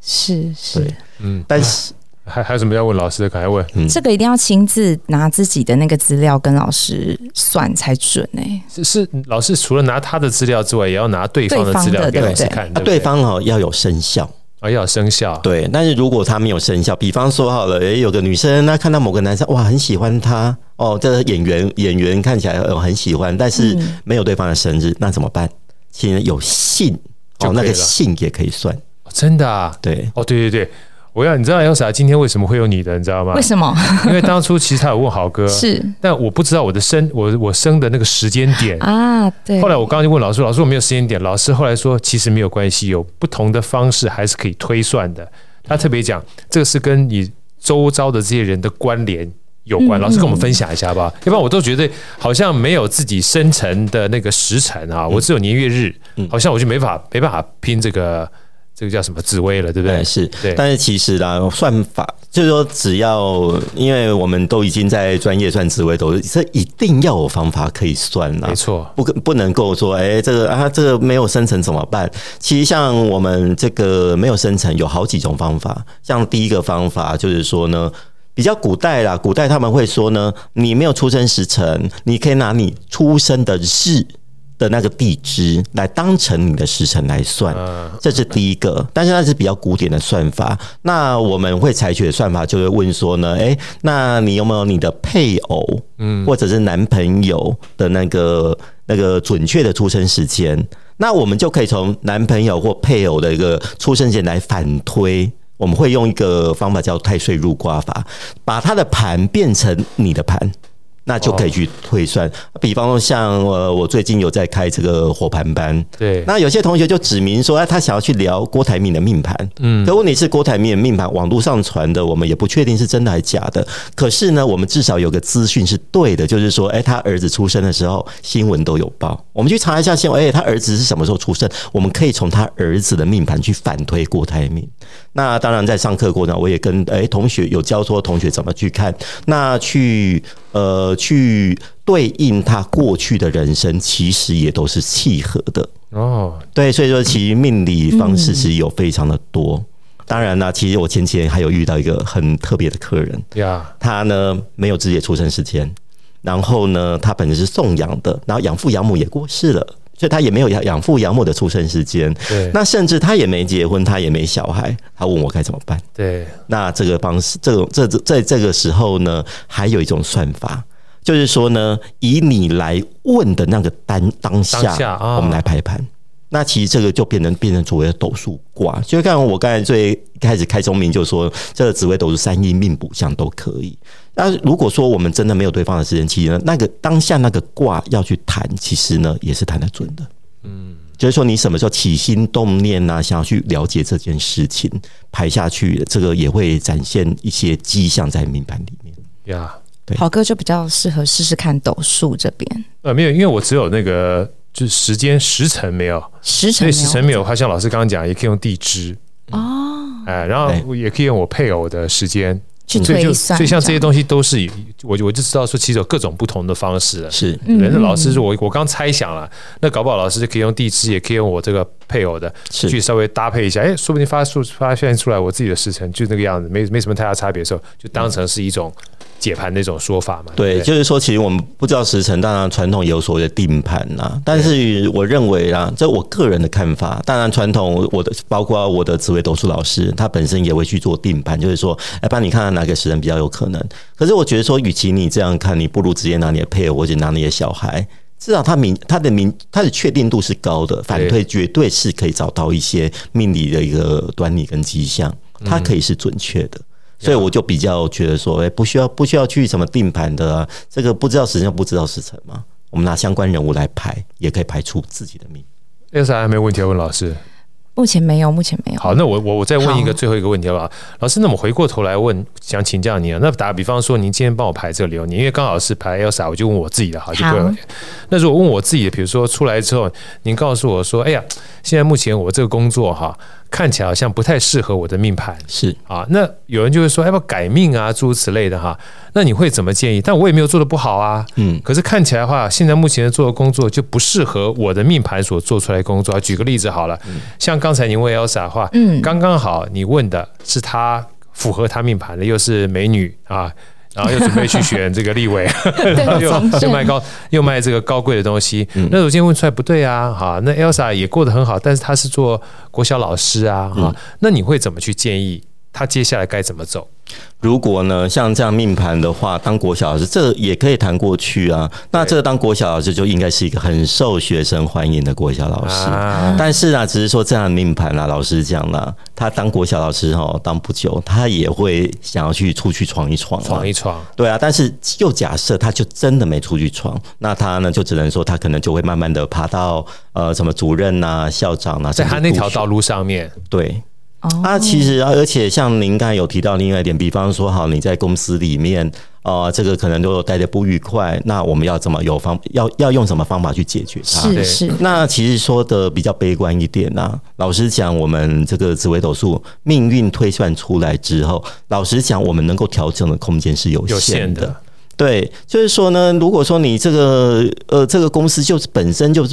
是是，嗯，但是。还还有什么要问老师的？赶快问。嗯、这个一定要亲自拿自己的那个资料跟老师算才准呢、欸。是是，老师除了拿他的资料之外，也要拿对方的资料给老师看。对，对方哦要有生效啊，要有生效。对，但是如果他没有生效，比方说好了，诶，有个女生，她看到某个男生，哇，很喜欢他哦，这个演员演员看起来很喜欢，但是没有对方的生日，那怎么办？其实有信哦，那个信也可以算。哦、真的啊？对，哦，对对对。我要你知道 Elsa 今天为什么会有你的，你知道吗？为什么？因为当初其实他有问豪哥，是，但我不知道我的生我我生的那个时间点啊。对。后来我刚刚就问老师，老师我没有时间点，老师后来说其实没有关系，有不同的方式还是可以推算的。他特别讲这个是跟你周遭的这些人的关联有关。老师跟我们分享一下吧，要不然我都觉得好像没有自己生辰的那个时辰啊，我只有年月日，好像我就没法没办法拼这个。这个叫什么紫微了，对不对？是，对。但是其实啦，算法就是说，只要因为我们都已经在专业算紫微斗数，这一定要有方法可以算啦。没错，不可不能够说，哎，这个啊，这个没有生成怎么办？其实像我们这个没有生成，有好几种方法。像第一个方法就是说呢，比较古代啦，古代他们会说呢，你没有出生时辰，你可以拿你出生的日。的那个地支来当成你的时辰来算，这是第一个，但是那是比较古典的算法。那我们会采取的算法就是问说呢，诶，那你有没有你的配偶，嗯，或者是男朋友的那个那个准确的出生时间？那我们就可以从男朋友或配偶的一个出生时间来反推。我们会用一个方法叫太岁入卦法，把他的盘变成你的盘。那就可以去推算，比方说像呃，我最近有在开这个火盘班，对，那有些同学就指明说，哎，他想要去聊郭台铭的命盘，嗯，可问题是郭台铭的命盘网络上传的，我们也不确定是真的还是假的。可是呢，我们至少有个资讯是对的，就是说，哎，他儿子出生的时候新闻都有报，我们去查一下新闻，哎，他儿子是什么时候出生？我们可以从他儿子的命盘去反推郭台铭。那当然，在上课过程，我也跟哎同学有教说同学怎么去看，那去呃去对应他过去的人生，其实也都是契合的哦。对，所以说其实命理方式是有非常的多。当然呢，其实我前几天还有遇到一个很特别的客人，呀，他呢没有自己的出生时间，然后呢他本身是送养的，然后养父养母也过世了。所以他也没有养养父养母的出生时间，对，那甚至他也没结婚，他也没小孩，他问我该怎么办？对，那这个方式，这种这在这个时候呢，还有一种算法，就是说呢，以你来问的那个当当下，我们来排盘。那其实这个就变成变成所谓的斗数卦，就看我刚才最开始开宗明就说，这个紫微斗数三阴命卜相都可以。那如果说我们真的没有对方的时间期呢，那个当下那个卦要去谈，其实呢也是谈得准的。嗯，就是说你什么时候起心动念呐、啊，想要去了解这件事情，排下去，这个也会展现一些迹象在命盘里面。呀，对，豪哥就比较适合试试看斗数这边。呃，没有，因为我只有那个。就是时间时辰没有，时辰所以时辰没有。好像老师刚刚讲，也可以用地支哦，哎，然后也可以用我配偶的时间去推算。所以像这些东西都是，我我就知道说，其实有各种不同的方式了。是，人的老师，我我刚猜想了，那搞不好老师就可以用地支，也可以用我这个配偶的，去稍微搭配一下，哎，说不定发出发现出来我自己的时辰就那个样子，没没什么太大差别的时候，就当成是一种。解盘那种说法嘛？对，对就是说，其实我们不知道时辰，当然传统有所谓的定盘呐。但是我认为啊，这我个人的看法，当然传统我的包括我的紫微斗数老师，他本身也会去做定盘，就是说，哎，帮你看看哪个时辰比较有可能。可是我觉得说，与其你这样看，你不如直接拿你的配偶或者拿你的小孩，至少他明他的明他的确定度是高的，反推绝对是可以找到一些命理的一个端倪跟迹象，它可以是准确的。所以我就比较觉得说，哎，不需要不需要去什么定盘的啊，这个不知道时辰不知道时辰嘛，我们拿相关人物来排，也可以排出自己的命。有啥还没问题要问老师？目前没有，目前没有。好，那我我我再问一个最后一个问题好不好？老师，那么回过头来问，想请教你啊。那打比方说，您今天帮我排这个流年，因为刚好是排 Elsa，我就问我自己的，好就对了。那如果问我自己的，比如说出来之后，您告诉我说，哎呀，现在目前我这个工作哈。看起来好像不太适合我的命盘，是啊。那有人就会说，要不要改命啊？诸如此类的哈。那你会怎么建议？但我也没有做得不好啊。嗯。可是看起来的话，现在目前做的工作就不适合我的命盘所做出来的工作。举个例子好了，像刚才你问 Elsa 的话，嗯，刚刚好你问的是她符合她命盘的，又是美女啊。然后又准备去选这个立委，又又卖高又卖这个高贵的东西。那我今天问出来不对啊，哈，那 Elsa 也过得很好，但是她是做国小老师啊，哈，那你会怎么去建议她接下来该怎么走？如果呢，像这样命盘的话，当国小老师，这也可以谈过去啊。那这个当国小老师就应该是一个很受学生欢迎的国小老师。啊、但是呢，只是说这样的命盘啊，老师讲了，他当国小老师哦，当不久，他也会想要去出去闯一闯，闯一闯。对啊，但是又假设他就真的没出去闯，那他呢就只能说他可能就会慢慢的爬到呃什么主任啊、校长啊，在他那条道路上面对。啊，其实而且像您刚才有提到另外一点，比方说，好，你在公司里面，呃，这个可能都待的不愉快，那我们要怎么有方要要用什么方法去解决它？是是。那其实说的比较悲观一点呐、啊，老实讲，我们这个紫微斗数命运推算出来之后，老实讲，我们能够调整的空间是有限的。有限的。对，就是说呢，如果说你这个呃这个公司就是本身就是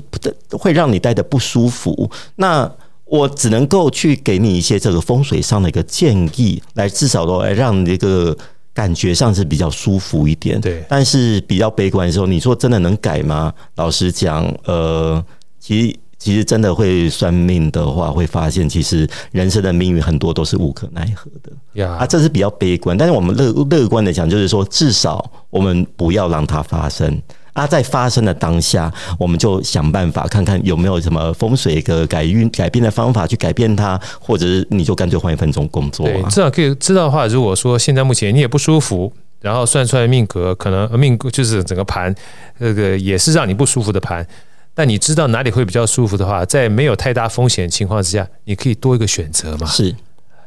会让你待的不舒服，那。我只能够去给你一些这个风水上的一个建议，来至少都来让你这个感觉上是比较舒服一点。对，但是比较悲观的时候，你说真的能改吗？老实讲，呃，其实其实真的会算命的话，会发现其实人生的命运很多都是无可奈何的。呀，啊，这是比较悲观。但是我们乐乐观的讲，就是说至少我们不要让它发生。啊，在发生的当下，我们就想办法看看有没有什么风水的改运改变的方法去改变它，或者是你就干脆换一份种工作。对，至少可以知道的话，如果说现在目前你也不舒服，然后算出来命格可能命就是整个盘，这个也是让你不舒服的盘，但你知道哪里会比较舒服的话，在没有太大风险的情况之下，你可以多一个选择嘛。是，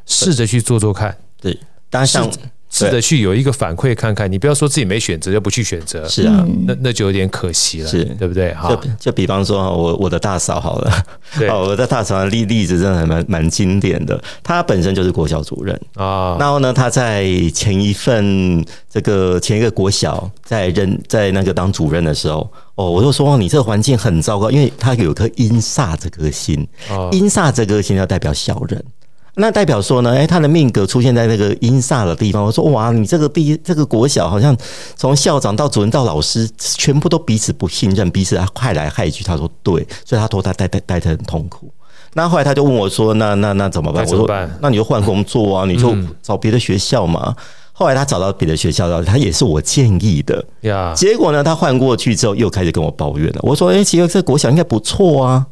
试着去做做看。对，当然像。试着去有一个反馈看看，你不要说自己没选择就不去选择，是啊，那那就有点可惜了，是。对不对？哈，就就比方说我我的大嫂好了，哦，我的大嫂的例例子真的还蛮蛮经典的，她本身就是国小主任。啊，然后呢，她在前一份这个前一个国小在任在那个当主任的时候，哦，我就说你这个环境很糟糕，因为他有颗阴煞这颗星，阴煞这颗星要代表小人。那代表说呢，哎，他的命格出现在那个阴煞的地方。我说哇，你这个第这个国小好像从校长到主任到老师，全部都彼此不信任，彼此害来害去。他说对，所以他说他待待待得很痛苦。那后来他就问我说，那那那怎么办？我说那你就换工作啊，你就找别的学校嘛。后来他找到别的学校，他也是我建议的呀。结果呢，他换过去之后又开始跟我抱怨了。我说，哎，其实这个国小应该不错啊。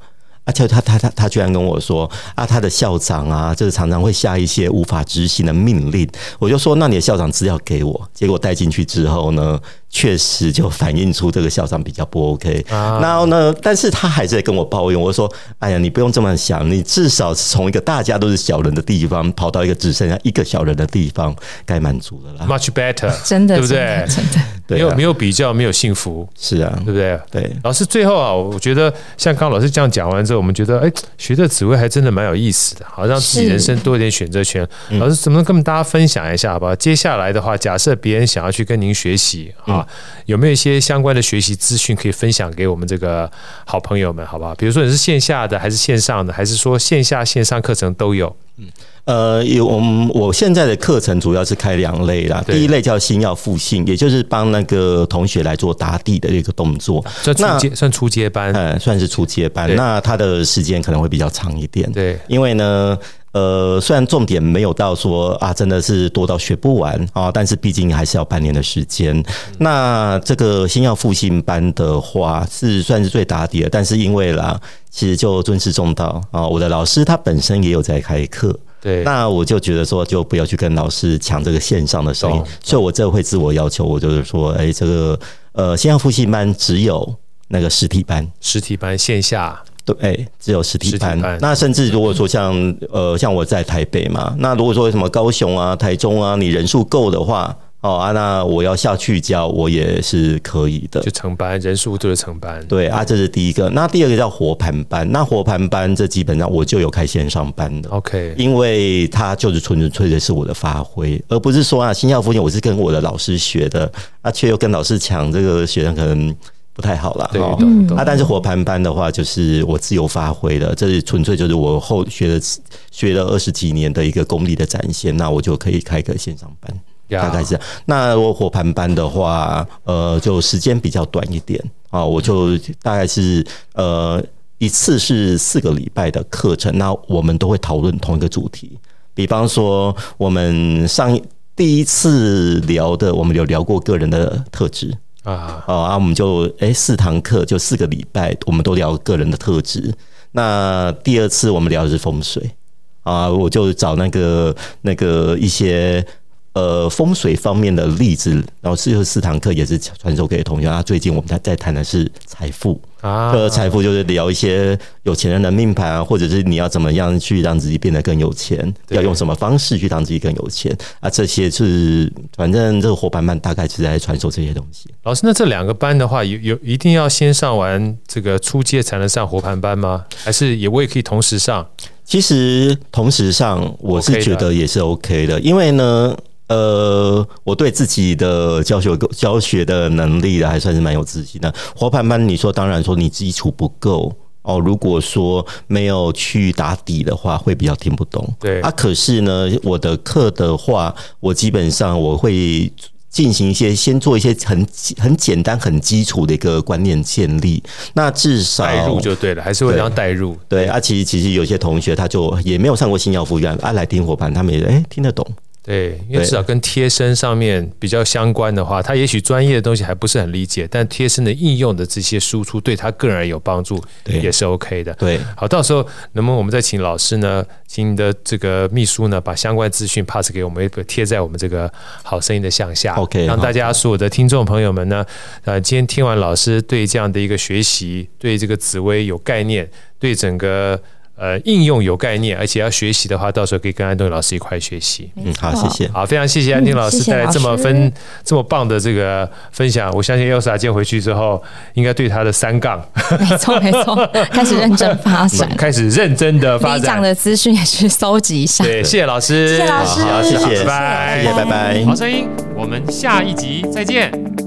而且他他他他居然跟我说啊，他的校长啊，就是常常会下一些无法执行的命令。我就说，那你的校长资料给我。结果带进去之后呢，确实就反映出这个校长比较不 OK。然后呢，但是他还是在跟我抱怨，我说：“哎呀，你不用这么想，你至少是从一个大家都是小人的地方，跑到一个只剩下一个小人的地方，该满足了啦。” Much better，真的，对不对？真的，没有没有比较，没有幸福，是啊，对不对？对。老师最后啊，我觉得像刚刚老师这样讲完之后，我们觉得哎，学这紫微还真的蛮有意思的，好让自己人生多一点选择权。老师怎么能跟我们大家分享一下，好不好？接下来的话，假设别人想要去跟您学习啊，有没有一些相关的学习资讯可以分享给我们这个好朋友们，好不好？比如说你是线下的还是线上的，还是说线下线上课程都有？嗯，呃，有我们我现在的课程主要是开两类啦。第一类叫新药复性，也就是帮那个同学来做打底的一个动作，算初阶，算初阶班，嗯，算是初阶班。那他的时间可能会比较长一点，对，因为呢。呃，虽然重点没有到说啊，真的是多到学不完啊，但是毕竟还是要半年的时间。那这个星曜复兴班的话，是算是最打底的，但是因为啦，其实就尊师重道啊，我的老师他本身也有在开课，对，那我就觉得说，就不要去跟老师抢这个线上的生意，所以我这会自我要求，我就是说，哎，这个呃，星曜复兴班只有那个实体班，实体班线下。对，只有实体班。那甚至如果说像呃，像我在台北嘛，那如果说什么高雄啊、台中啊，你人数够的话，哦啊，那我要下去教，我也是可以的。就成班，人数就是成班。对啊，这是第一个。那第二个叫活盘班。那活盘班这基本上我就有开线上班的。OK，因为它就是纯纯粹的是我的发挥，而不是说啊，新校附近我是跟我的老师学的，啊，却又跟老师抢这个学生可能。不太好了，对，啊，但是火盘班的话，就是我自由发挥的，这是纯粹就是我后学了学了二十几年的一个功力的展现，那我就可以开个线上班，大概是这样。那如果火盘班的话，呃，就时间比较短一点啊，我就大概是呃一次是四个礼拜的课程，那我们都会讨论同一个主题，比方说我们上第一次聊的，我们有聊过个人的特质。啊，好啊，我们就哎四堂课就四个礼拜，我们都聊个人的特质。那第二次我们聊的是风水啊，我就找那个那个一些。呃，风水方面的例子，然后最后四堂课也是传授给同学。啊，最近我们在在谈的是财富啊，这个财富就是聊一些有钱人的命盘啊，或者是你要怎么样去让自己变得更有钱，要用什么方式去让自己更有钱啊？这些是反正这个伙伴们大概是在传授这些东西。老师，那这两个班的话，有有一定要先上完这个初阶才能上活盘班吗？还是也我也可以同时上？其实同时上，我是觉得也是 OK 的，因为呢。呃，我对自己的教学教学的能力的还算是蛮有自信的。活盘班，你说当然说你基础不够哦。如果说没有去打底的话，会比较听不懂。对啊，可是呢，我的课的话，我基本上我会进行一些，先做一些很很简单、很基础的一个观念建立。那至少带入就对了，还是会这样带入。对，对啊，其实其实有些同学他就也没有上过新药复兴啊，来听活盘，他们也哎听得懂。对，因为至少跟贴身上面比较相关的话，他也许专业的东西还不是很理解，但贴身的应用的这些输出对他个人有帮助，也是 OK 的。对，好，到时候能不能我们再请老师呢，请你的这个秘书呢，把相关资讯 pass 给我们，贴在我们这个好声音的向下，OK，让大家所有的听众朋友们呢，呃，今天听完老师对这样的一个学习，对这个紫薇有概念，对整个。呃，应用有概念，而且要学习的话，到时候可以跟安东尼老师一块学习。嗯，好，谢谢。好，非常谢谢安东尼老师带来这么分这么棒的这个分享。我相信 Elsa 今天回去之后，应该对他的三杠，没错没错，开始认真发展，开始认真的发展。讲的资讯也去搜集一下。对，谢谢老师，谢谢老师，好，谢谢，拜拜，谢谢，拜拜。好声音，我们下一集再见。